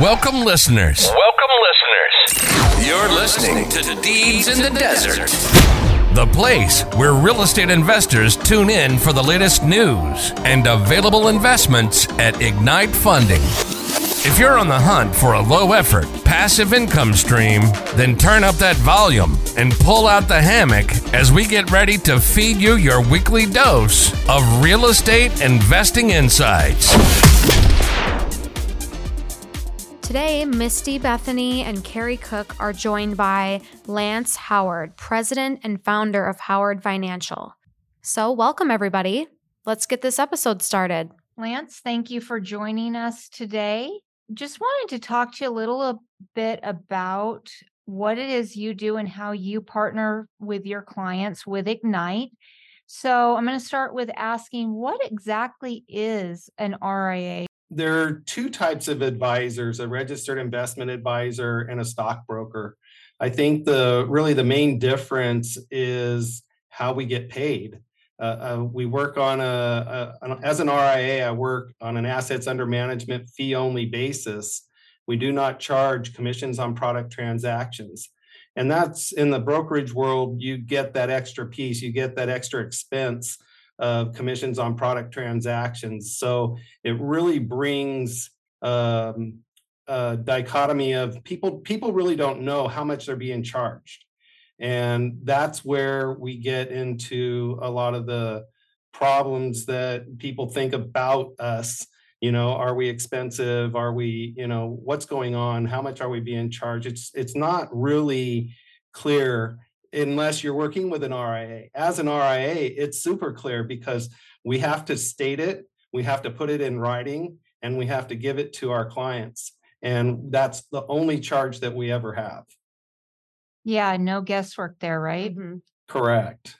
Welcome, listeners. Welcome, listeners. You're listening to Deeds in the Desert, the place where real estate investors tune in for the latest news and available investments at Ignite Funding. If you're on the hunt for a low effort, passive income stream, then turn up that volume and pull out the hammock as we get ready to feed you your weekly dose of real estate investing insights. Today, Misty Bethany and Carrie Cook are joined by Lance Howard, president and founder of Howard Financial. So, welcome everybody. Let's get this episode started. Lance, thank you for joining us today. Just wanted to talk to you a little bit about what it is you do and how you partner with your clients with Ignite. So, I'm going to start with asking what exactly is an RIA? There are two types of advisors a registered investment advisor and a stockbroker. I think the really the main difference is how we get paid. Uh, uh, we work on a, a, as an ria i work on an assets under management fee only basis. We do not charge commissions on product transactions. And that's in the brokerage world you get that extra piece you get that extra expense of commissions on product transactions. So it really brings um, a dichotomy of people. People really don't know how much they're being charged, and that's where we get into a lot of the problems that people think about us you know are we expensive are we you know what's going on how much are we being charged it's it's not really clear unless you're working with an RIA. As an RIA, it's super clear because we have to state it, we have to put it in writing, and we have to give it to our clients. And that's the only charge that we ever have. Yeah, no guesswork there, right? Mm-hmm. Correct.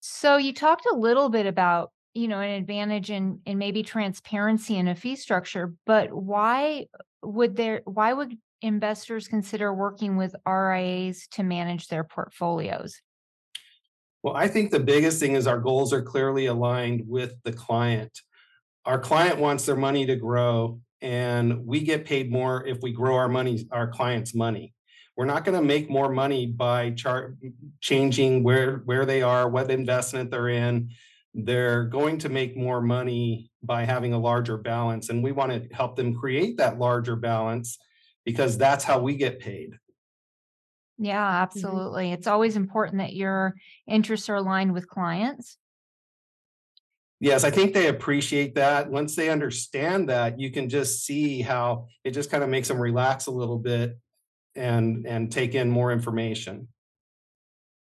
So you talked a little bit about, you know, an advantage in in maybe transparency in a fee structure, but why would there why would investors consider working with RIAs to manage their portfolios? Well, I think the biggest thing is our goals are clearly aligned with the client. Our client wants their money to grow, and we get paid more if we grow our money, our client's money. We're not going to make more money by chart changing where where they are, what investment they're in. They're going to make more money by having a larger balance, and we want to help them create that larger balance because that's how we get paid. Yeah, mm-hmm. absolutely. Mm-hmm. It's always important that your interests are aligned with clients. Yes, I think they appreciate that. Once they understand that, you can just see how it just kind of makes them relax a little bit and and take in more information.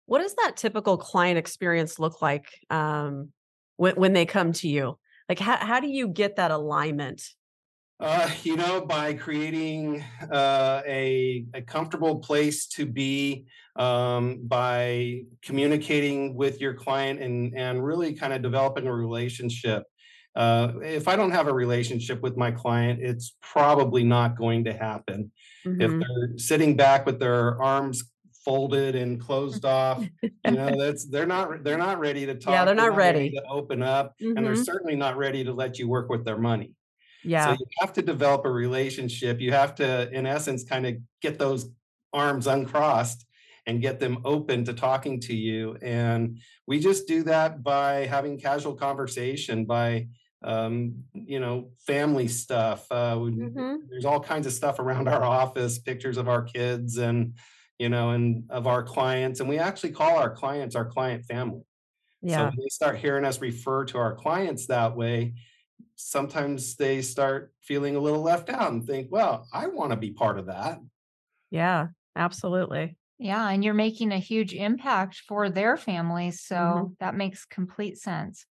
What does that typical client experience look like um, when when they come to you? Like how how do you get that alignment uh, you know, by creating uh, a, a comfortable place to be, um, by communicating with your client and, and really kind of developing a relationship. Uh, if I don't have a relationship with my client, it's probably not going to happen. Mm-hmm. If they're sitting back with their arms folded and closed off, you know, that's they're not they're not ready to talk. Yeah, they're, they're not, not ready. ready. to open up, mm-hmm. and they're mm-hmm. certainly not ready to let you work with their money. Yeah. So you have to develop a relationship. You have to, in essence, kind of get those arms uncrossed and get them open to talking to you. And we just do that by having casual conversation, by um, you know, family stuff. Uh, mm-hmm. There's all kinds of stuff around our office, pictures of our kids and you know, and of our clients. And we actually call our clients our client family. Yeah. So when they start hearing us refer to our clients that way, sometimes they start feeling a little left out and think, well, I want to be part of that. Yeah, absolutely. Yeah. And you're making a huge impact for their families. So mm-hmm. that makes complete sense.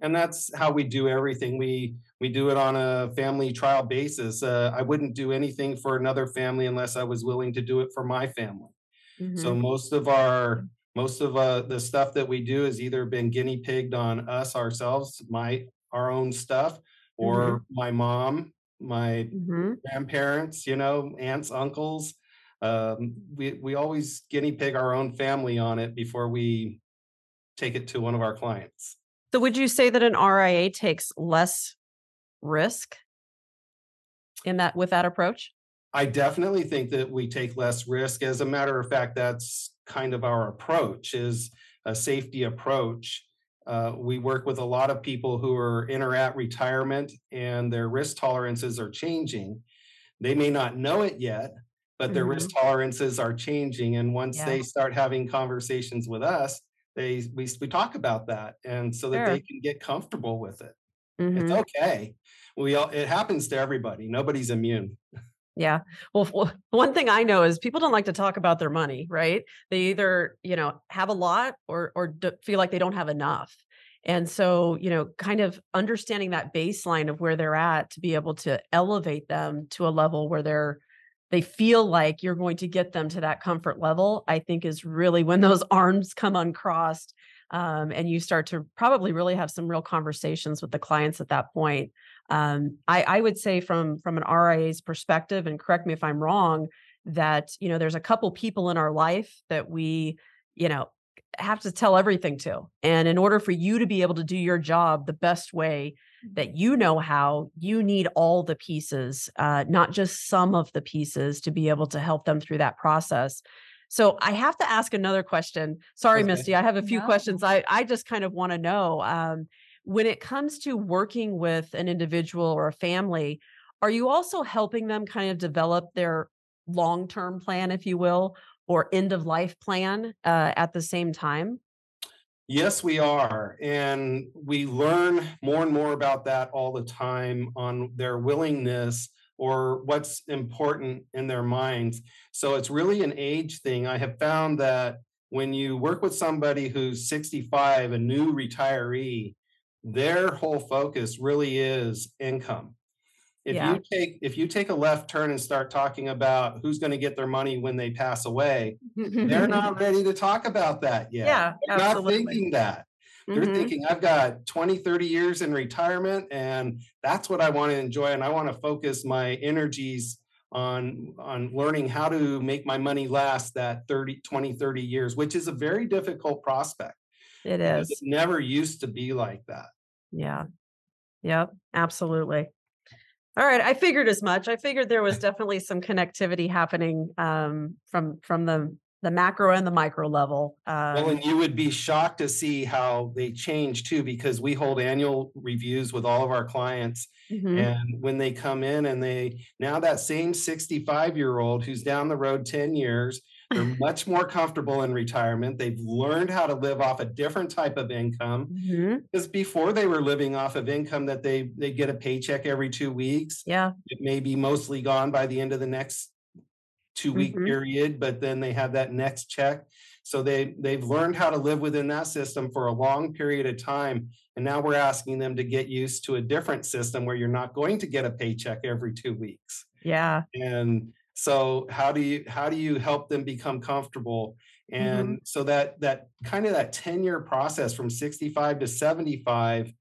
And that's how we do everything. We we do it on a family trial basis. Uh, I wouldn't do anything for another family unless I was willing to do it for my family. Mm-hmm. So most of our most of uh, the stuff that we do has either been guinea pigged on us ourselves, my our own stuff or mm-hmm. my mom my mm-hmm. grandparents you know aunts uncles um, we we always guinea pig our own family on it before we take it to one of our clients so would you say that an ria takes less risk in that with that approach? I definitely think that we take less risk. As a matter of fact, that's kind of our approach is a safety approach. Uh, we work with a lot of people who are in or at retirement and their risk tolerances are changing. They may not know it yet, but their mm-hmm. risk tolerances are changing. And once yeah. they start having conversations with us, they we, we talk about that and so that sure. they can get comfortable with it. Mm-hmm. It's okay. We all it happens to everybody. Nobody's immune. Yeah. Well, one thing I know is people don't like to talk about their money, right? They either, you know, have a lot or or feel like they don't have enough. And so, you know, kind of understanding that baseline of where they're at to be able to elevate them to a level where they're they feel like you're going to get them to that comfort level, I think is really when those arms come uncrossed um, and you start to probably really have some real conversations with the clients at that point. Um, I, I would say from from an RIA's perspective, and correct me if I'm wrong, that you know there's a couple people in our life that we you know have to tell everything to. And in order for you to be able to do your job the best way that you know how, you need all the pieces, uh, not just some of the pieces to be able to help them through that process. So I have to ask another question. Sorry, okay. Misty, I have a few no. questions. I, I just kind of want to know um, when it comes to working with an individual or a family, are you also helping them kind of develop their long term plan, if you will, or end of life plan uh, at the same time? Yes, we are. And we learn more and more about that all the time on their willingness or what's important in their minds. So it's really an age thing. I have found that when you work with somebody who's 65, a new retiree, their whole focus really is income. If yeah. you take if you take a left turn and start talking about who's going to get their money when they pass away, they're not ready to talk about that yet. Yeah, they're absolutely. not thinking that. They're mm-hmm. thinking I've got 20, 30 years in retirement and that's what I want to enjoy and I want to focus my energies on on learning how to make my money last that 30 20 30 years which is a very difficult prospect it is it never used to be like that yeah yep absolutely all right, I figured as much. I figured there was definitely some connectivity happening um, from from the the macro and the micro level. Um, well, and you would be shocked to see how they change too, because we hold annual reviews with all of our clients. Mm-hmm. And when they come in and they now that same 65 year old who's down the road 10 years they're much more comfortable in retirement. They've learned how to live off a different type of income. Mm-hmm. Because before they were living off of income that they they get a paycheck every two weeks. Yeah. It may be mostly gone by the end of the next two week mm-hmm. period, but then they have that next check. So they they've learned how to live within that system for a long period of time. And now we're asking them to get used to a different system where you're not going to get a paycheck every two weeks. Yeah. And so how do you how do you help them become comfortable and mm-hmm. so that that kind of that 10 year process from 65 to 75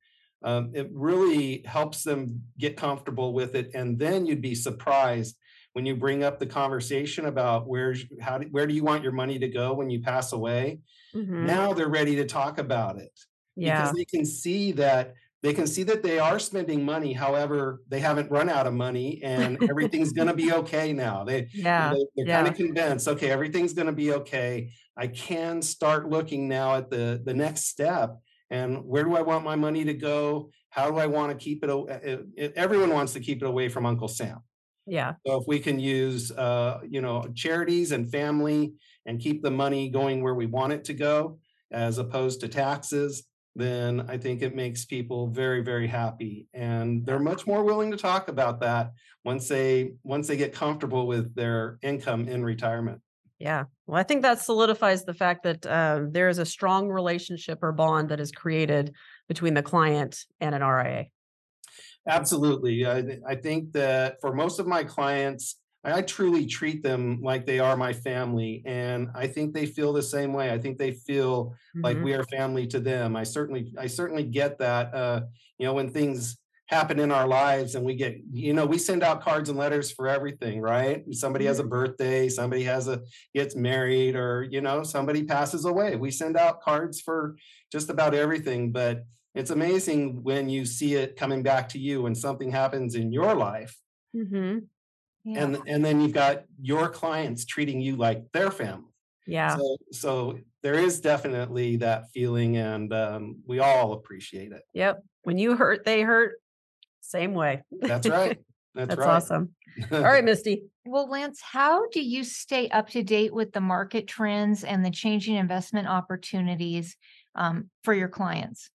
um, it really helps them get comfortable with it and then you'd be surprised when you bring up the conversation about where's how do, where do you want your money to go when you pass away mm-hmm. now they're ready to talk about it yeah because they can see that they can see that they are spending money however they haven't run out of money and everything's going to be okay now. They yeah they, are yeah. kind of convinced okay everything's going to be okay. I can start looking now at the the next step and where do i want my money to go? How do i want to keep it, everyone wants to keep it away from uncle sam. Yeah. So if we can use uh you know charities and family and keep the money going where we want it to go as opposed to taxes then I think it makes people very, very happy. And they're much more willing to talk about that once they once they get comfortable with their income in retirement. Yeah. Well, I think that solidifies the fact that uh, there is a strong relationship or bond that is created between the client and an RIA. Absolutely. I, I think that for most of my clients, I truly treat them like they are my family. And I think they feel the same way. I think they feel mm-hmm. like we are family to them. I certainly, I certainly get that. Uh, you know, when things happen in our lives and we get, you know, we send out cards and letters for everything, right? Somebody mm-hmm. has a mm-hmm. birthday, somebody has a gets married, or you know, somebody passes away. We send out cards for just about everything. But it's amazing when you see it coming back to you when something happens in your life Mm-hmm. Yeah. And and then you've got your clients treating you like their family. Yeah. So so there is definitely that feeling, and um, we all appreciate it. Yep. When you hurt, they hurt. Same way. That's right. That's, That's right. awesome. All right, Misty. Well, Lance, how do you stay up to date with the market trends and the changing investment opportunities um, for your clients?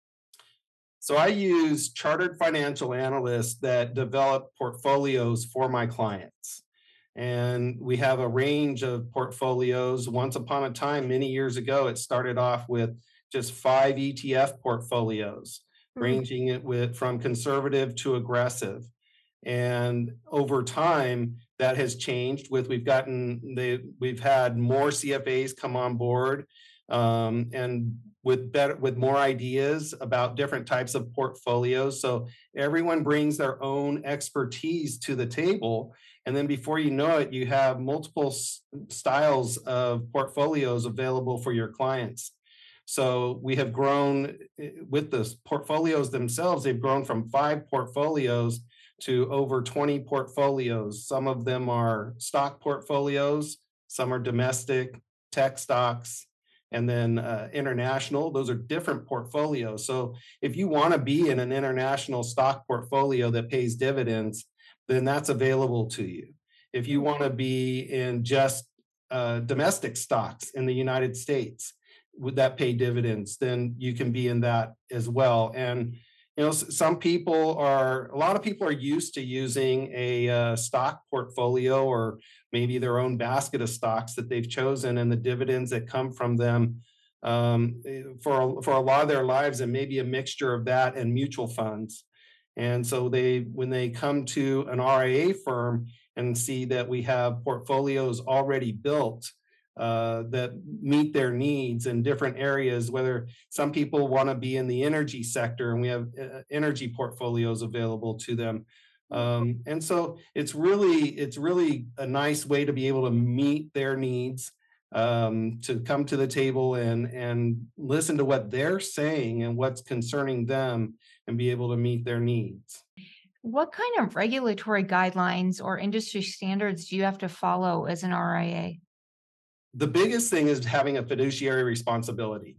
So I use chartered financial analysts that develop portfolios for my clients. And we have a range of portfolios. Once upon a time, many years ago, it started off with just five ETF portfolios, Hmm. ranging it with from conservative to aggressive. And over time, that has changed with we've gotten the we've had more CFAs come on board um, and with better with more ideas about different types of portfolios. So everyone brings their own expertise to the table. And then before you know it, you have multiple s- styles of portfolios available for your clients. So we have grown eh, with the portfolios themselves, they've grown from five portfolios to over 20 portfolios. Some of them are stock portfolios, some are domestic, tech stocks, and then uh, international. Those are different portfolios. So if you want to be in an international stock portfolio that pays dividends, then that's available to you. If you want to be in just uh, domestic stocks in the United States, would that pay dividends? Then you can be in that as well. And you know, some people are, a lot of people are used to using a uh, stock portfolio or maybe their own basket of stocks that they've chosen and the dividends that come from them um, eh, for, for a lot of their lives and maybe a mixture of that and mutual funds. And so they, when they come to an RIA firm and see that we have portfolios already built uh, that meet their needs in different areas, whether some people want to be in the energy sector and we have uh, energy portfolios available to them. Um, and so it's really, it's really a nice way to be able to meet their needs, um, to come to the table and, and listen to what they're saying and what's concerning them and be able to meet their needs. What kind of regulatory guidelines or industry standards do you have to follow as an RIA? The biggest thing is having a fiduciary responsibility.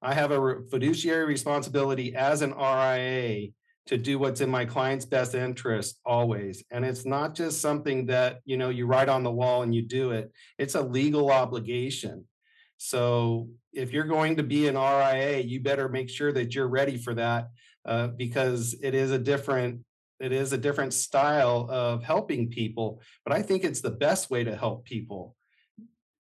I have a fiduciary responsibility as an RIA to do what's in my client's best interest always. And it's not just something that, you know, you write on the wall and you do it. It's a legal obligation. So if you're going to be an RIA, you better make sure that you're ready for that uh, because it is a different it is a different style of helping people, but I think it's the best way to help people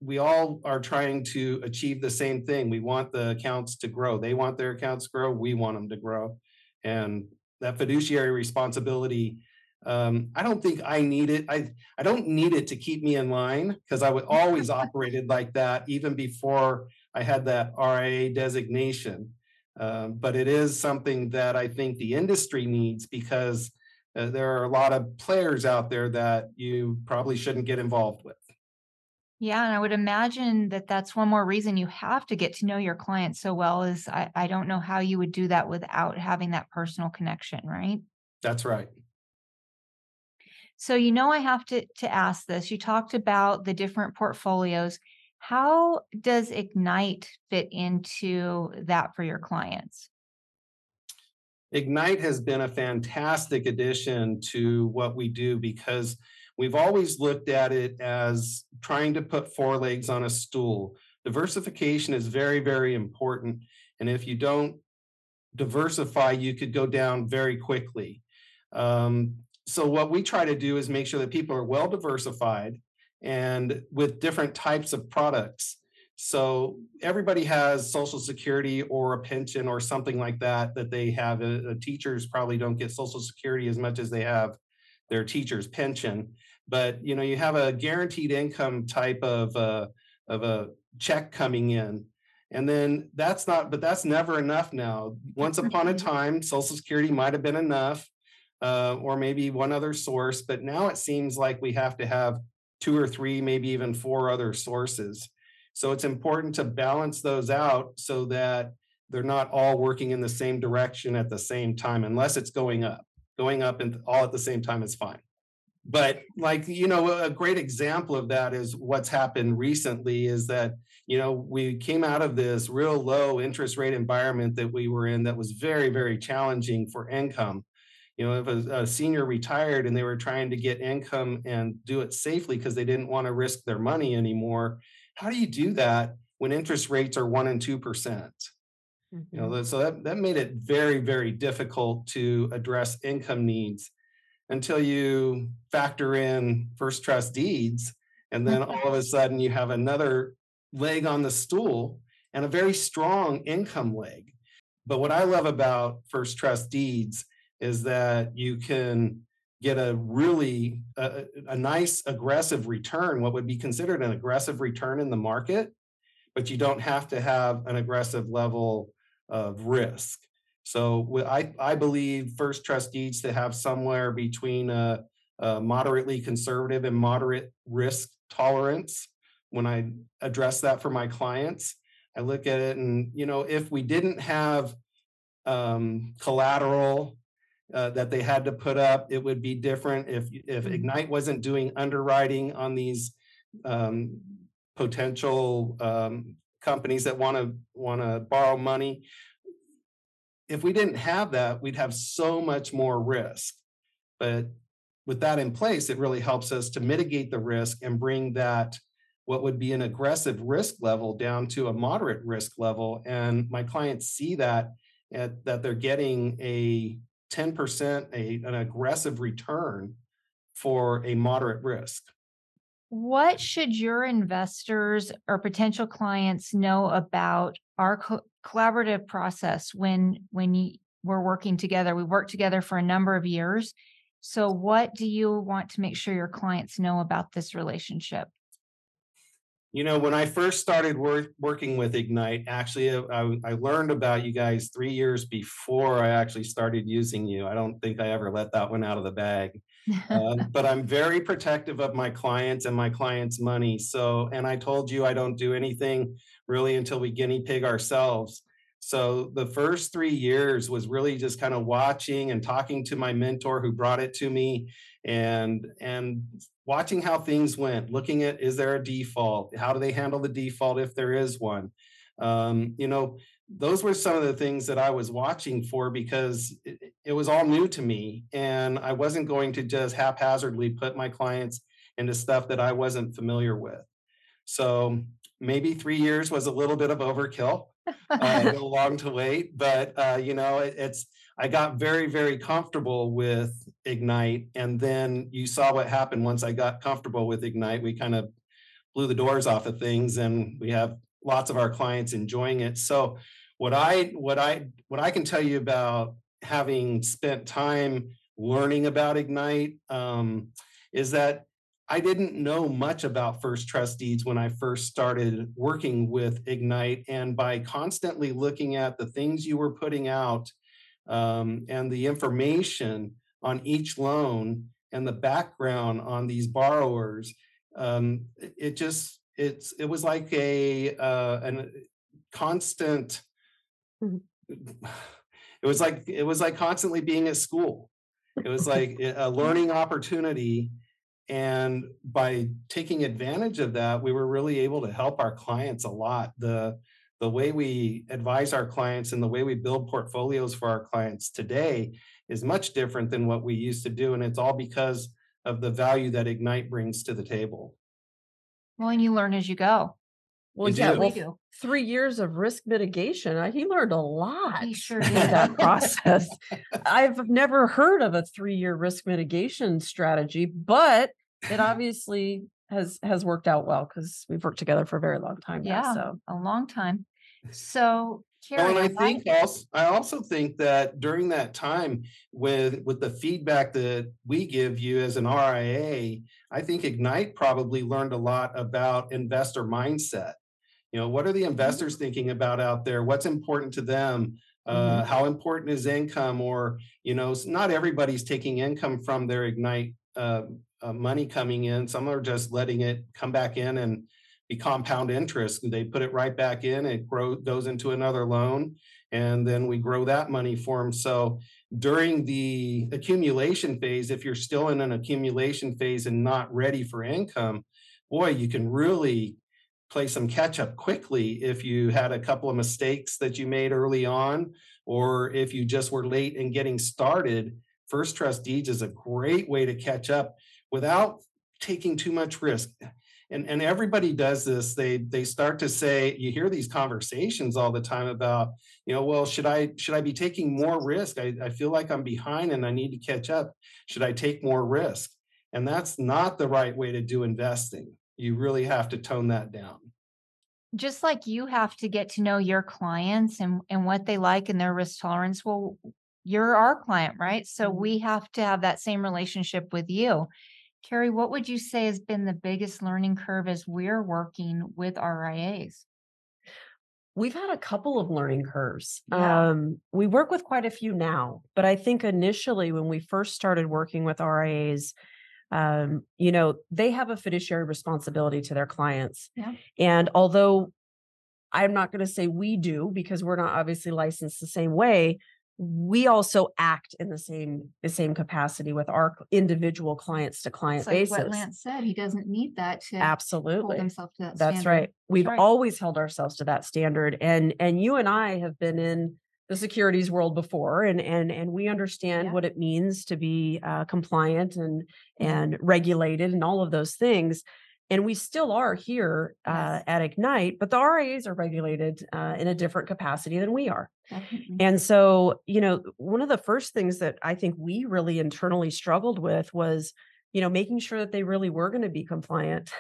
we all are trying to achieve the same thing. We want the accounts to grow. They want their accounts to grow. We want them to grow. And that fiduciary responsibility, um, I don't think I need it. I, I don't need it to keep me in line because I would always operated like that even before I had that RIA designation. Um, but it is something that I think the industry needs because uh, there are a lot of players out there that you probably shouldn't get involved with. Yeah, and I would imagine that that's one more reason you have to get to know your client so well is I, I don't know how you would do that without having that personal connection, right? That's right. So you know I have to to ask this. You talked about the different portfolios. How does Ignite fit into that for your clients? Ignite has been a fantastic addition to what we do because we've always looked at it as trying to put four legs on a stool. Diversification is very, very important. And if you don't diversify, you could go down very quickly. Um, so, what we try to do is make sure that people are well diversified and with different types of products. So everybody has social security or a pension or something like that that they have. Uh, teachers probably don't get social security as much as they have their teacher's pension. But you know, you have a guaranteed income type of uh, of a check coming in, and then that's not. But that's never enough now. Once upon a time, social security might have been enough, uh, or maybe one other source. But now it seems like we have to have two or three, maybe even four other sources. So it's important to balance those out so that they're not all working in the same direction at the same time, unless it's going up. Going up and all at the same time is fine. but like you know a great example of that is what's happened recently is that you know we came out of this real low interest rate environment that we were in that was very very challenging for income you know if a, a senior retired and they were trying to get income and do it safely because they didn't want to risk their money anymore how do you do that when interest rates are one and two percent mm-hmm. you know so that, that made it very very difficult to address income needs until you factor in first trust deeds. And then all of a sudden you have another leg on the stool and a very strong income leg. But what I love about first trust deeds is that you can get a really a, a, nice aggressive return what would be considered an aggressive return in the market but you don't have to have an aggressive level of risk so I, I believe first trust deeds to have somewhere between a, a moderately conservative and moderate risk tolerance when I address that for my clients. I look at it and, you know, if we didn't have um, collateral uh, that they had to put up, it would be different. If if mm-hmm. Ignite wasn't doing underwriting on these um, potential um, companies that want to want to borrow money, if we didn't have that, we'd have so much more risk. But with that in place, it really helps us to mitigate the risk and bring that what would be an aggressive risk level down to a moderate risk level. And my clients see that at, that they're getting a 10% a, an aggressive return for a moderate risk. What should your investors or potential clients know about our co- collaborative process when when you, we're working together? We work together for a number of years. So, what do you want to make sure your clients know about this relationship? You know, when I first started work, working with Ignite, actually, uh, I, I, learned about you guys three years before I actually started using you. I don't think I ever let that one out of the bag. Um, but I'm very protective of my clients and my clients' money. So, and I told you I don't do anything really until we guinea pig ourselves. So the first three years was really just kind of watching and talking to my mentor who brought it to me and and watching how things went looking at is there a default how do they handle the default if there is one um, you know those were some of the things that I was watching for because it, was all new to me. And I wasn't going to just haphazardly put my clients into stuff that I wasn't familiar with. So maybe three years was a little bit of overkill, uh, a little long to wait. But, uh, you know, it, it's, I got very, very comfortable with Ignite. And then you saw what happened once I got comfortable with Ignite. We kind of blew the doors off of things and we have lots of our clients enjoying it. So what I what I what I can tell you about having spent time learning about Ignite um, is that I didn't know much about First Trust Deeds when I first started working with Ignite, and by constantly looking at the things you were putting out um, and the information on each loan and the background on these borrowers, um, it just it's it was like a uh, an constant Mm-hmm. it was like it was like constantly being at school. It was like a learning opportunity and by taking advantage of that we were really able to help our clients a lot. The the way we advise our clients and the way we build portfolios for our clients today is much different than what we used to do and it's all because of the value that ignite brings to the table. Well and you learn as you go well, you yeah, well, three years of risk mitigation. Uh, he learned a lot. He sure did that process. I've never heard of a three-year risk mitigation strategy, but it obviously has has worked out well because we've worked together for a very long time. Yeah, now, so a long time. So Carrie, well, and I think I... also I also think that during that time with with the feedback that we give you as an RIA, I think Ignite probably learned a lot about investor mindset you know what are the mm-hmm. investors thinking about out there what's important to them uh, mm-hmm. how important is income or you know not everybody's taking income from their ignite uh, uh, money coming in some are just letting it come back in and be compound interest they put it right back in it grow, goes into another loan and then we grow that money for them. So during the accumulation phase, if you're still in an accumulation phase and not ready for income, boy, you can really play some catch up quickly if you had a couple of mistakes that you made early on, or if you just were late in getting started. First Trust Deeds is a great way to catch up without taking too much risk. And and everybody does this. They they start to say you hear these conversations all the time about you know well should i should i be taking more risk? I, I feel like i'm behind and i need to catch up. Should i take more risk? And that's not the right way to do investing you really have to tone that down just like you have to get to know your clients and and what they like and their risk tolerance well you're our client right so mm-hmm. we have to have that same relationship with you Carrie, what would you say has been the biggest learning curve as we're working with RIAs? We've had a couple of learning curves. Yeah. Um, we work with quite a few now, but I think initially when we first started working with RIAs, um, you know, they have a fiduciary responsibility to their clients. Yeah. And although I'm not going to say we do because we're not obviously licensed the same way, we also act in the same the same capacity with our individual clients to client like basis. What Lance said, he doesn't need that to absolutely hold himself to that. That's standard. right. We've right. always held ourselves to that standard, and and you and I have been in the securities world before, and and and we understand yeah. what it means to be uh, compliant and and regulated and all of those things and we still are here uh, at Ignite, but the RIAs are regulated uh, in a different capacity than we are. Definitely. And so, you know, one of the first things that I think we really internally struggled with was, you know, making sure that they really were going to be compliant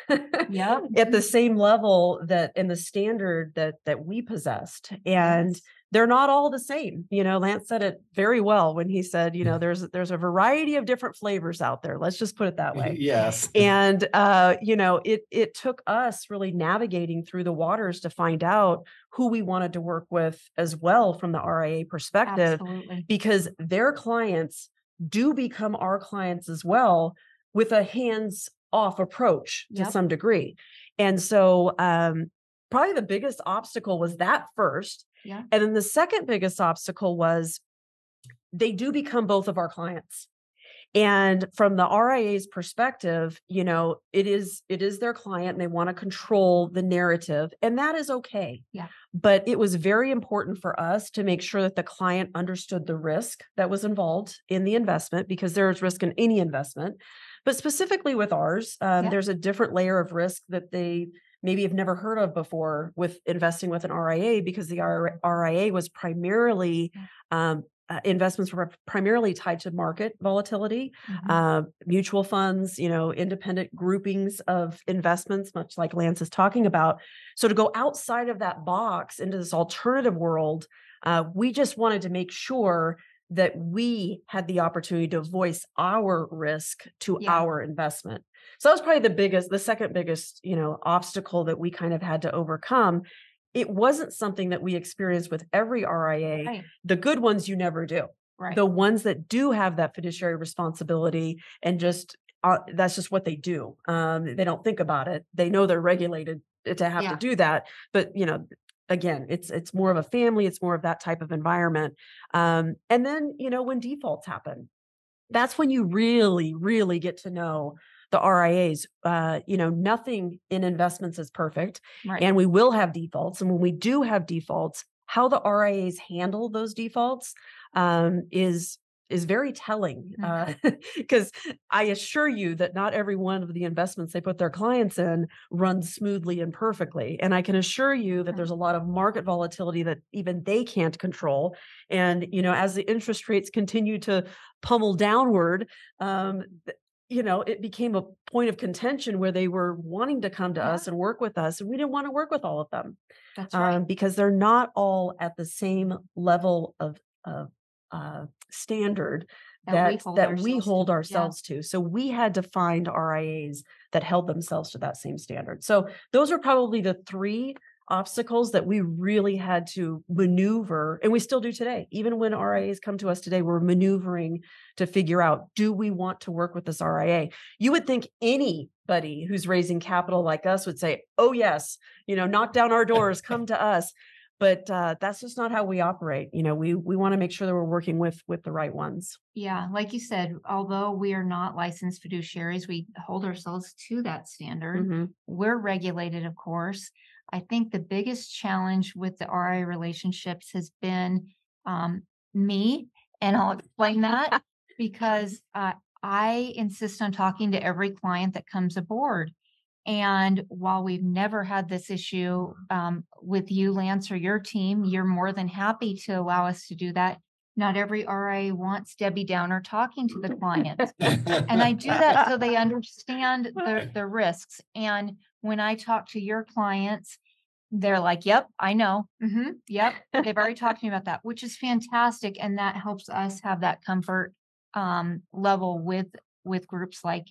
yeah. at the same level that in the standard that that we possessed. And they're not all the same. You know, Lance said it very well when he said, you know, there's there's a variety of different flavors out there. Let's just put it that way. yes. And uh, you know, it it took us really navigating through the waters to find out who we wanted to work with as well from the RIA perspective Absolutely. because their clients do become our clients as well with a hands off approach to yep. some degree. And so um probably the biggest obstacle was that first yeah. And then the second biggest obstacle was they do become both of our clients. And from the RIA's perspective, you know, it is it is their client and they want to control the narrative and that is okay. Yeah. But it was very important for us to make sure that the client understood the risk that was involved in the investment because there is risk in any investment. But specifically with ours, um, yeah. there's a different layer of risk that they maybe have never heard of before with investing with an RIA because the RIA was primarily um, uh, investments were primarily tied to market volatility, mm-hmm. uh, mutual funds, you know, independent groupings of investments, much like Lance is talking about. So to go outside of that box into this alternative world, uh, we just wanted to make sure that we had the opportunity to voice our risk to yeah. our investment. So that was probably the biggest, the second biggest, you know, obstacle that we kind of had to overcome. It wasn't something that we experienced with every RIA. Right. The good ones you never do. Right. The ones that do have that fiduciary responsibility and just uh, that's just what they do. Um, they don't think about it. They know they're regulated to have yeah. to do that, but you know, again, it's it's more of a family. It's more of that type of environment. Um, and then you know when defaults happen, that's when you really, really get to know the RIAs. Uh, you know, nothing in investments is perfect, right. and we will have defaults. And when we do have defaults, how the RIAs handle those defaults um, is is very telling because uh, I assure you that not every one of the investments they put their clients in runs smoothly and perfectly. And I can assure you that there's a lot of market volatility that even they can't control. And you know, as the interest rates continue to pummel downward, um, you know, it became a point of contention where they were wanting to come to yeah. us and work with us, and we didn't want to work with all of them right. um, because they're not all at the same level of, of uh, standard that that we hold that ourselves, we hold to. ourselves yeah. to. So we had to find RIAs that held themselves to that same standard. So those are probably the three obstacles that we really had to maneuver and we still do today even when rias come to us today we're maneuvering to figure out do we want to work with this ria you would think anybody who's raising capital like us would say oh yes you know knock down our doors come to us but uh, that's just not how we operate. You know, we we want to make sure that we're working with with the right ones. Yeah, like you said, although we are not licensed fiduciaries, we hold ourselves to that standard. Mm-hmm. We're regulated, of course. I think the biggest challenge with the RI relationships has been um, me, and I'll explain that because uh, I insist on talking to every client that comes aboard. And while we've never had this issue um, with you, Lance, or your team, you're more than happy to allow us to do that. Not every RIA wants Debbie Downer talking to the client. and I do that so they understand the, the risks. And when I talk to your clients, they're like, yep, I know. hmm yep. They've already talked to me about that, which is fantastic. And that helps us have that comfort um, level with with groups like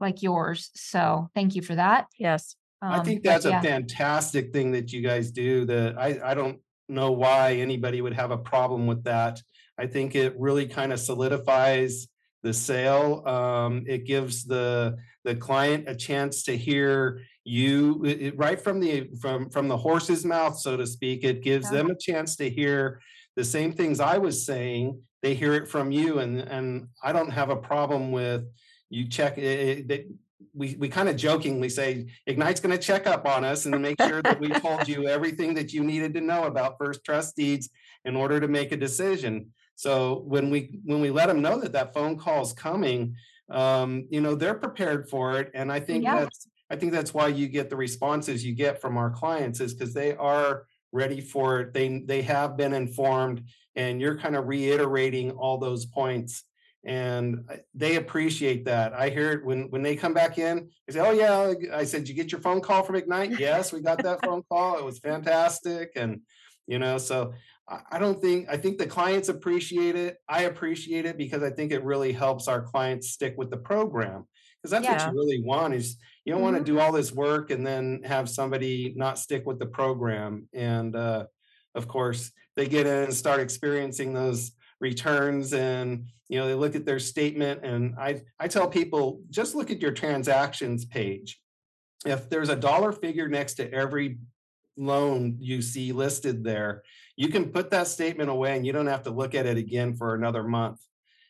like yours. So thank you for that. Yes. I Um, think but that's a yeah, fantastic thing that you guys do that I, I don't know why anybody would have a problem with that. I think it really kind of solidifies the sale. Um, it gives the, the client a chance to hear you, it- it- right from the, from, from the horse's mouth, so to speak. It gives Yeah. them a chance to hear the same things I was saying. They hear it from you and, and I don't have a problem with you check, it, it, that we, we kind of jokingly say Ignite's going to check up on us and make sure that we told you everything that you needed to know about first trust deeds in order to make a decision. So when we when we let them know that that phone call is coming, um, you know they're prepared for it, and I think Yeah. that's I think that's why you get the responses you get from our clients is because they are ready for it. They they have been informed, and you're kind of reiterating all those points and they appreciate that. I hear it when when they come back in. They say, "Oh yeah," I said, you get your phone call from Ignite?" yes, we got that phone call. It was fantastic, and you know, so I, I don't think I think the clients appreciate it. I appreciate it because I think it really helps our clients stick with the program because that's what you really want is you don't want Mhm. to do all this work and then have somebody not stick with the program and uh of course they get in and start experiencing those returns and you know they look at their statement and i i tell people just look at your transactions page if there's a dollar figure next to every loan you see listed there you can put that statement away and you don't have to look at it again for another month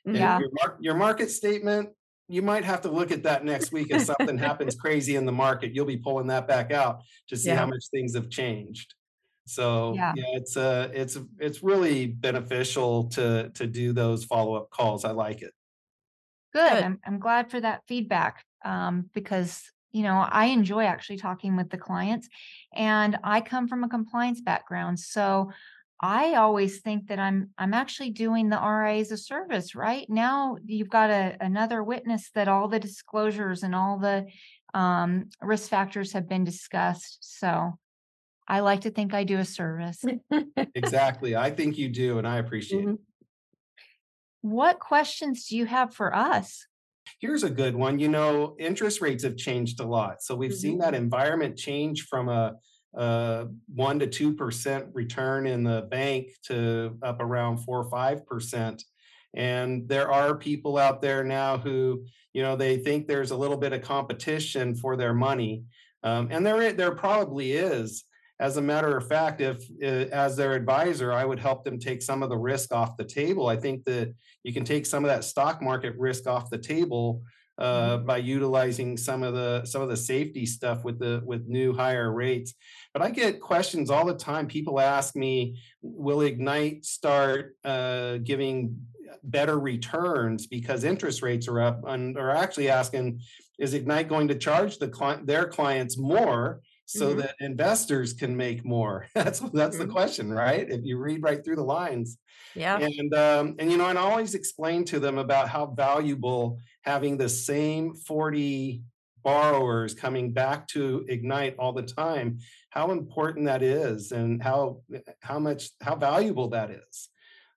Yeah. your, your market statement you might have to look at that next week if something happens crazy in the market you'll be pulling that back out to see Yeah. how much things have changed so Yeah. yeah, it's uh it's it's really beneficial to to do those follow-up calls. I like it. Good. Good. I'm, I'm glad for that feedback um, because, you know, I enjoy actually talking with the clients and I come from a compliance background. So I always think that I'm I'm actually doing the RIAs a service, right? Now you've got a, another witness that all the disclosures and all the um, risk factors have been discussed. So I like to think I do a service. Exactly. I think you do, and I appreciate it. Mhm. what questions do you have for us? Here's a good one. You know, interest rates have changed a lot. So we've seen that environment change from a uh, one to two percent return in the bank to up around four or five percent. And there are people out there now who, you know, they think there's a little bit of competition for their money, um, and there there probably is. As a matter of fact, if uh, as their advisor, I would help them take some of the risk off the table. I think that you can take some of that stock market risk off the table uh, by utilizing some of the some of the safety stuff with the with new higher rates. But I get questions all the time. People ask me, "Will Ignite start uh, giving better returns because interest rates are up?" And are actually asking, "Is Ignite going to charge the client their clients more?" So Mhm. that investors can make more. That's that's the Mhm. question, right? If you read right through the lines, Yeah. and um, and you know, and I always explain to them about how valuable having the same 40 borrowers coming back to Ignite all the time, how important that is and how how much how valuable that is.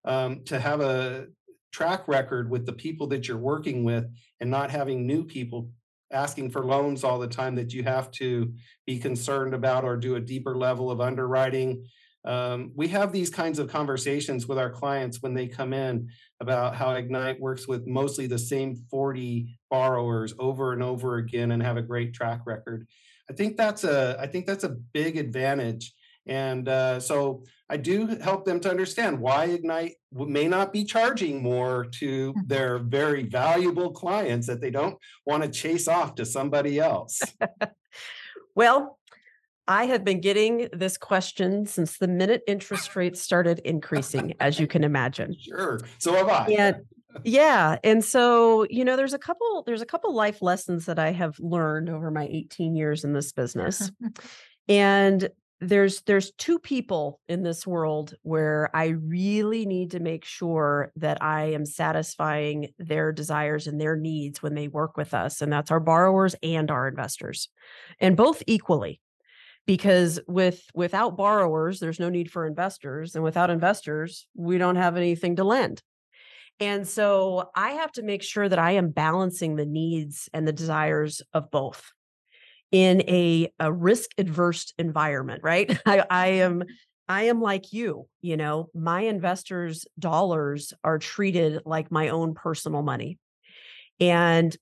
Um, to have a track record with the people that you're working with and not having new people asking for loans all the time that you have to be concerned about or do a deeper level of underwriting um, we have these kinds of conversations with our clients when they come in about how Ignite works with mostly the same 40 borrowers over and over again and have a great track record. I think that's a I think that's a big advantage. And uh, so I do help them to understand why Ignite may not be charging more to mm-hmm. their very valuable clients that they don't want to chase off to somebody else. well, I have been getting this question since the minute interest rates started increasing, as you can imagine. Sure. So have I. And yeah. And so, you know, there's a couple, there's a couple life lessons that I have learned over my 18 years in this business. and there's there's two people in this world where I really need to make sure that I am satisfying their desires and their needs when they work with us and that's our borrowers and our investors. And both equally because with without borrowers there's no need for investors and without investors we don't have anything to lend and so i have to make sure that i am balancing the needs and the desires of both in a, a risk adverse environment right I, I am mm-hmm. i am like you you know my investors dollars are treated like my own personal money and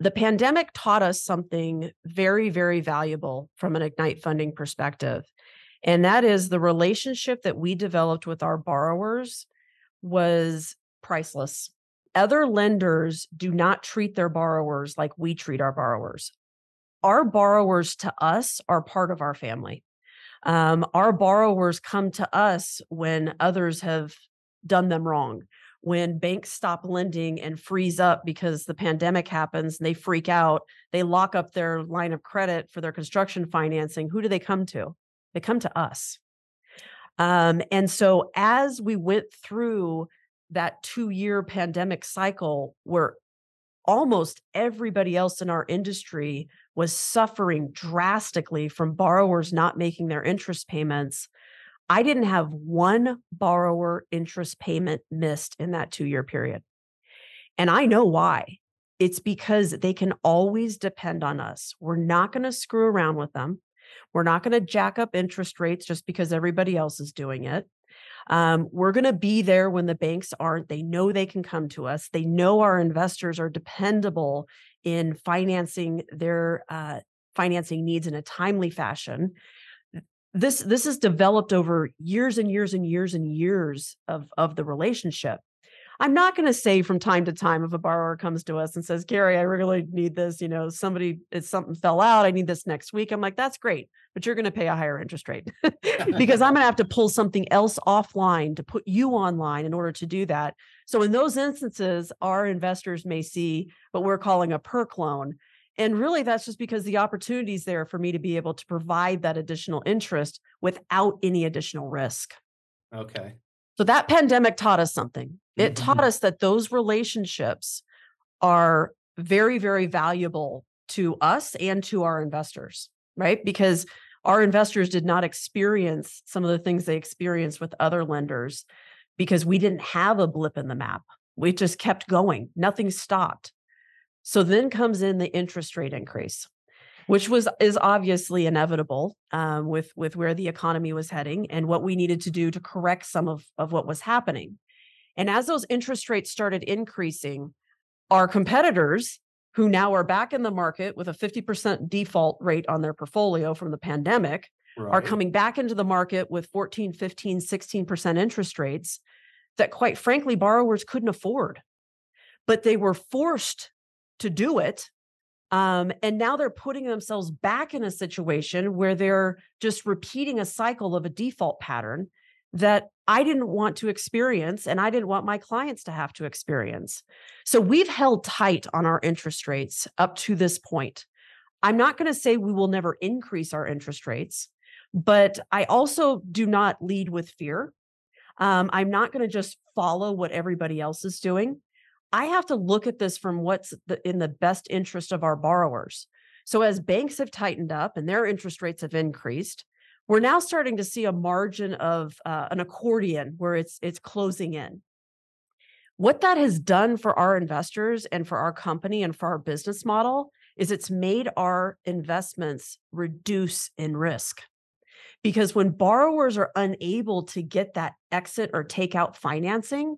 the pandemic taught us something very, very valuable from an Ignite funding perspective. And that is the relationship that we developed with our borrowers was priceless. Other lenders do not treat their borrowers like we treat our borrowers. Our borrowers to us are part of our family. Um, our borrowers come to us when others have done them wrong when banks stop lending and freeze up because the pandemic happens and they freak out, they lock up their line of credit for their construction financing. Who do they come to? They come to us. Um, and so as we went through that two year pandemic cycle where almost everybody else in our industry was suffering drastically from borrowers not making their interest payments I didn't have one borrower interest payment missed in that two year period. And I know why. It's because they can always depend on us. We're not going to screw around with them. We're not going to jack up interest rates just because everybody else is doing it. Um, we're going to be there when the banks aren't. They know they can come to us. They know our investors are dependable in financing their uh, financing needs in a timely fashion this this is developed over years and years and years and years of of the relationship i'm not going to say from time to time if a borrower comes to us and says Carrie, i really need this you know somebody it's something fell out i need this next week i'm like that's great but you're going to pay a higher interest rate because i'm going to have to pull something else offline to put you online in order to do that so in those instances our investors may see what we're calling a perk loan and really, that's just because the opportunity is there for me to be able to provide that additional interest without any additional risk. Okay. So that pandemic taught us something. It mm-hmm. taught us that those relationships are very, very valuable to us and to our investors, right? Because our investors did not experience some of the things they experienced with other lenders because we didn't have a blip in the map. We just kept going, nothing stopped. So then comes in the interest rate increase, which was is obviously inevitable um, with with where the economy was heading and what we needed to do to correct some of of what was happening. And as those interest rates started increasing, our competitors who now are back in the market with a 50% default rate on their portfolio from the pandemic right. are coming back into the market with 14, 15, 16% interest rates that quite frankly borrowers couldn't afford. But they were forced to do it. Um, and now they're putting themselves back in a situation where they're just repeating a cycle of a default pattern that I didn't want to experience and I didn't want my clients to have to experience. So we've held tight on our interest rates up to this point. I'm not going to say we will never increase our interest rates, but I also do not lead with fear. Um, I'm not going to just follow what everybody else is doing. I have to look at this from what's the, in the best interest of our borrowers. So as banks have tightened up and their interest rates have increased, we're now starting to see a margin of uh, an accordion where it's it's closing in. What that has done for our investors and for our company and for our business model is it's made our investments reduce in risk. Because when borrowers are unable to get that exit or take out financing,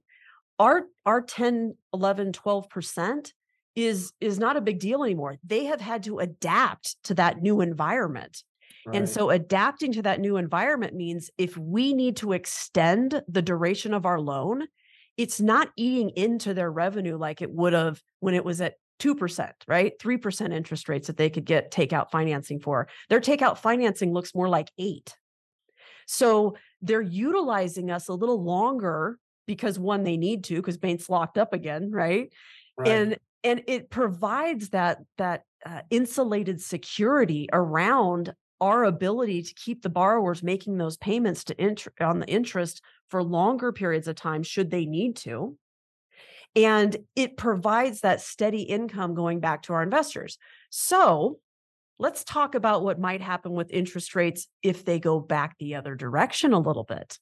our our 10 11 12% is is not a big deal anymore they have had to adapt to that new environment Right. And so adapting to that new environment means if we need to extend the duration of our loan, it's not eating into their revenue like it would have when it was at 2%, right? 3% interest rates that they could get takeout financing for. Their takeout financing looks more like 8. So they're utilizing us a little longer because one they need to because bank's locked up again, right? right? And and it provides that that uh, insulated security around our ability to keep the borrowers making those payments to int- on the interest for longer periods of time should they need to and it provides that steady income going back to our investors so let's talk about what might happen with interest rates if they go back the other direction a little bit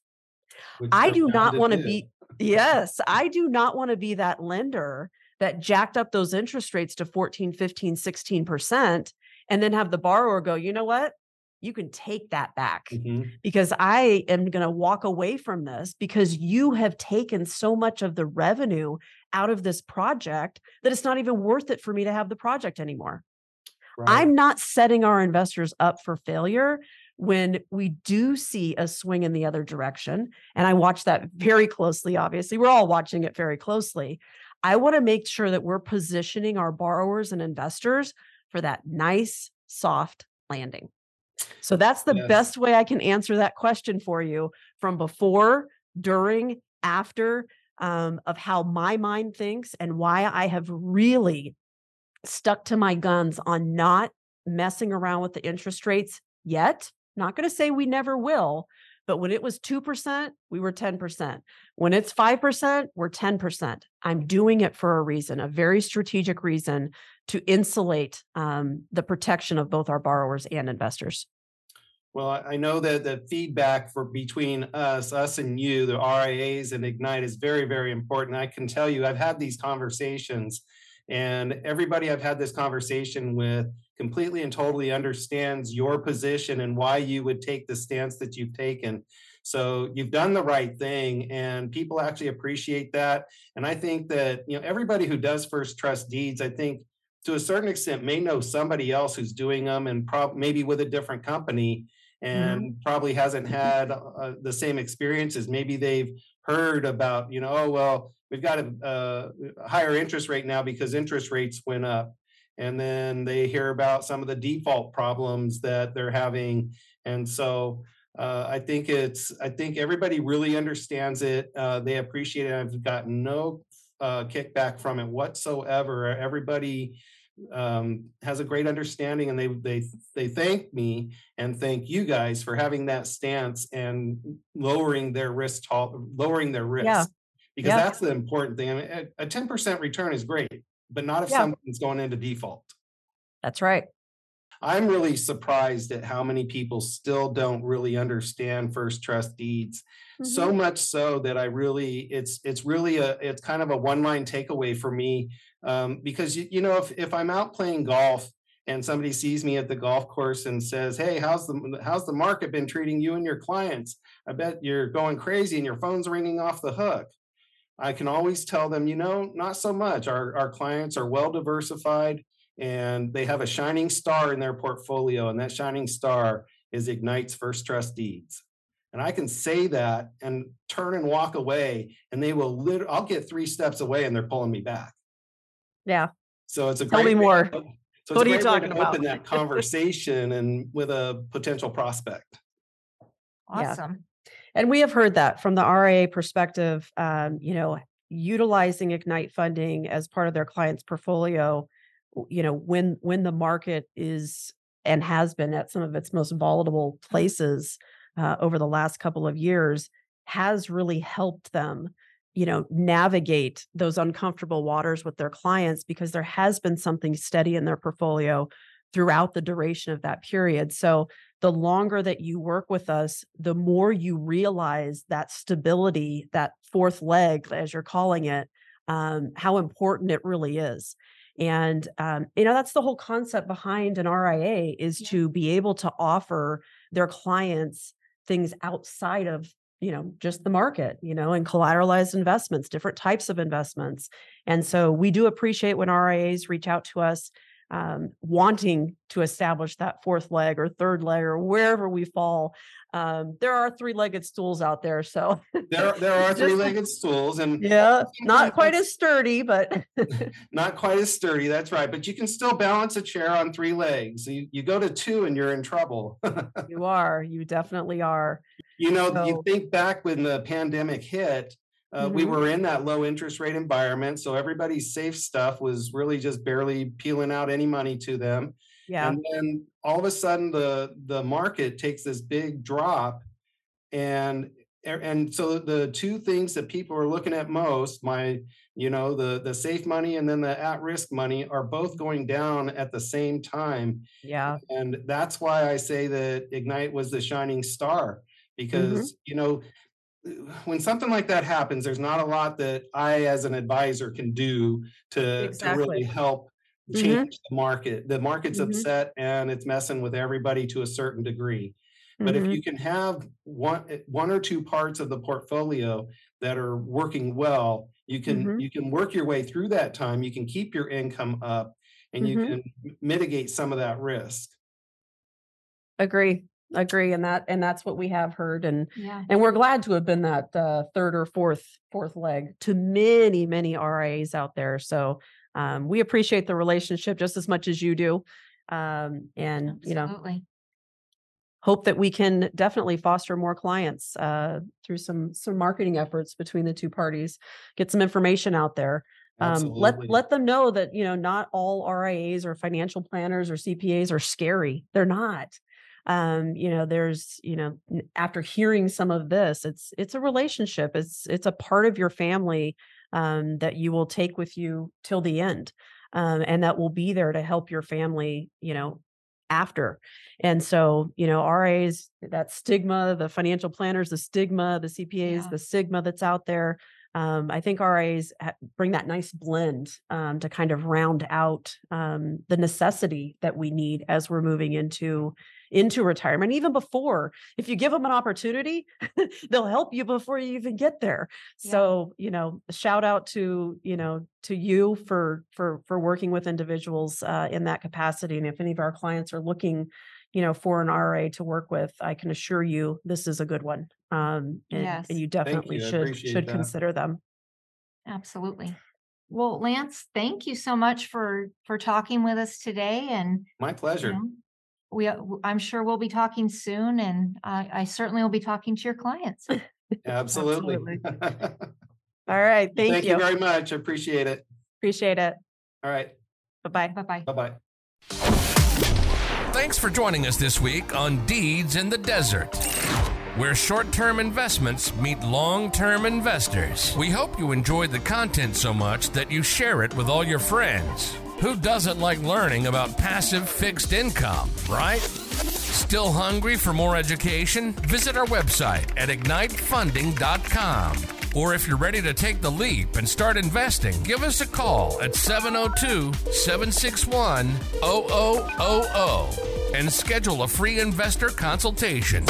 Which i do not want to be yes i do not want to be that lender that jacked up those interest rates to 14 15 16% and then have the borrower go you know what you can take that back mm-hmm. because I am going to walk away from this because you have taken so much of the revenue out of this project that it's not even worth it for me to have the project anymore. Right. I'm not setting our investors up for failure when we do see a swing in the other direction. And I watch that very closely, obviously. We're all watching it very closely. I want to make sure that we're positioning our borrowers and investors for that nice, soft landing. So that's the yes. best way I can answer that question for you from before, during, after, um, of how my mind thinks and why I have really stuck to my guns on not messing around with the interest rates yet. Not going to say we never will, but when it was 2%, we were 10%. When it's 5%, we're 10%. I'm doing it for a reason, a very strategic reason to insulate um, the protection of both our borrowers and investors. Well, I know that the feedback for between us, us and you, the RIAs and Ignite is very, very important. I can tell you, I've had these conversations, and everybody I've had this conversation with completely and totally understands your position and why you would take the stance that you've taken. So you've done the right thing, and people actually appreciate that. And I think that you know everybody who does first trust deeds, I think to a certain extent may know somebody else who's doing them and prob- maybe with a different company and mm-hmm. probably hasn't had uh, the same experiences. Maybe they've heard about, you know, oh, well, we've got a, a higher interest rate now because interest rates went up. And then they hear about some of the default problems that they're having. And so uh, I think it's, I think everybody really understands it. Uh, they appreciate it. I've got no uh, kickback from it whatsoever. Everybody um, has a great understanding and they they they thank me and thank you guys for having that stance and lowering their risk lowering their risk yeah. because yeah. that's the important thing. I mean, a ten percent return is great, but not if yeah. something's going into default. That's right. I'm really surprised at how many people still don't really understand first trust deeds. Mm-hmm. So much so that I really it's it's really a it's kind of a one line takeaway for me um, because you, you know if if I'm out playing golf and somebody sees me at the golf course and says, "Hey, how's the how's the market been treating you and your clients? I bet you're going crazy and your phone's ringing off the hook." I can always tell them, you know, not so much. Our our clients are well diversified and they have a shining star in their portfolio, and that shining star is Ignite's First Trust Deeds. And I can say that and turn and walk away, and they will. Lit- I'll get three steps away, and they're pulling me back. Yeah. So it's a tell me more. so what are you talking about? Open that conversation and with a potential prospect. Awesome. And we have heard that from the RIA perspective. Um, you know, utilizing Ignite funding as part of their client's portfolio you know when when the market is and has been at some of its most volatile places uh, over the last couple of years has really helped them you know navigate those uncomfortable waters with their clients because there has been something steady in their portfolio throughout the duration of that period. So the longer that you work with us the more you realize that stability that fourth leg as you're calling it um, how important it really is. And um, you know that's the whole concept behind an RIA is yeah. to be able to offer their clients things outside of you know just the market you know and collateralized investments different types of investments. And so we do appreciate when RIAs reach out to us um, wanting to establish that fourth leg or third leg or wherever we fall. Um, there are three-legged stools out there, so there there are three-legged stools, and yeah, not quite as sturdy, but not quite as sturdy. That's right, but you can still balance a chair on three legs. You you go to two, and you're in trouble. you are. You definitely are. You know, so, you think back when the pandemic hit. Uh, mm-hmm. We were in that low interest rate environment, so everybody's safe stuff was really just barely peeling out any money to them. Yeah. And then all of a sudden the the market takes this big drop and and so the two things that people are looking at most my you know the the safe money and then the at risk money are both going down at the same time yeah and that's why i say that ignite was the shining star mm-hmm. because mm-hmm. you know when something like that happens there's not a lot that i as an advisor can do to, exactly. to really help Mm-hmm. change mm-hmm. the market. The market's mm-hmm. upset and it's messing with everybody to a certain degree. But mm-hmm. if you can have one one or two parts of the portfolio that are working well, you can mm-hmm. you can work your way through that time. You can keep your income up, and you mm-hmm. can mitigate some of that risk. Agree, agree, and that and that's what we have heard, and yeah. and we're glad to have been that uh, third or fourth fourth leg to many many RIAs out there. So um, we appreciate the relationship just as much as you do um, and Absolutely. you know hope that we can definitely foster more clients uh, through some some marketing efforts between the two parties get some information out there um, let let them know that you know not all RIAs or financial planners or CPAs are scary they're not um you know there's you know after hearing some of this it's it's a relationship it's it's a part of your family um, that you will take with you till the end um, and that will be there to help your family you know after and so you know ras that stigma the financial planners the stigma the CPAs yeah. the stigma that's out there um, I think RAs bring that nice blend um, to kind of round out um, the necessity that we need as we're moving into into retirement even before if you give them an opportunity they'll help you before you even get there yeah. so you know shout out to you know to you for for for working with individuals uh, in that capacity and if any of our clients are looking you know for an RA to work with I can assure you this is a good one um and, yes. and you definitely you. should should that. consider them absolutely well lance thank you so much for for talking with us today and my pleasure you know, we uh, i'm sure we'll be talking soon and i, I certainly will be talking to your clients. Absolutely, absolutely. all right thank, thank you. you. very much. I appreciate it. Appreciate it. All right. Bye-bye. Bye-bye. Bye-bye. Thanks for joining us this week on deeds in the desert where short term investments meet long term investors. We hope you enjoyed the content so much that you share it with all your friends. Who doesn't like learning about passive fixed income, right? Still hungry for more education? Visit our website at ignitefunding.com. Or if you're ready to take the leap and start investing, give us a call at 702 761 0000 and schedule a free investor consultation.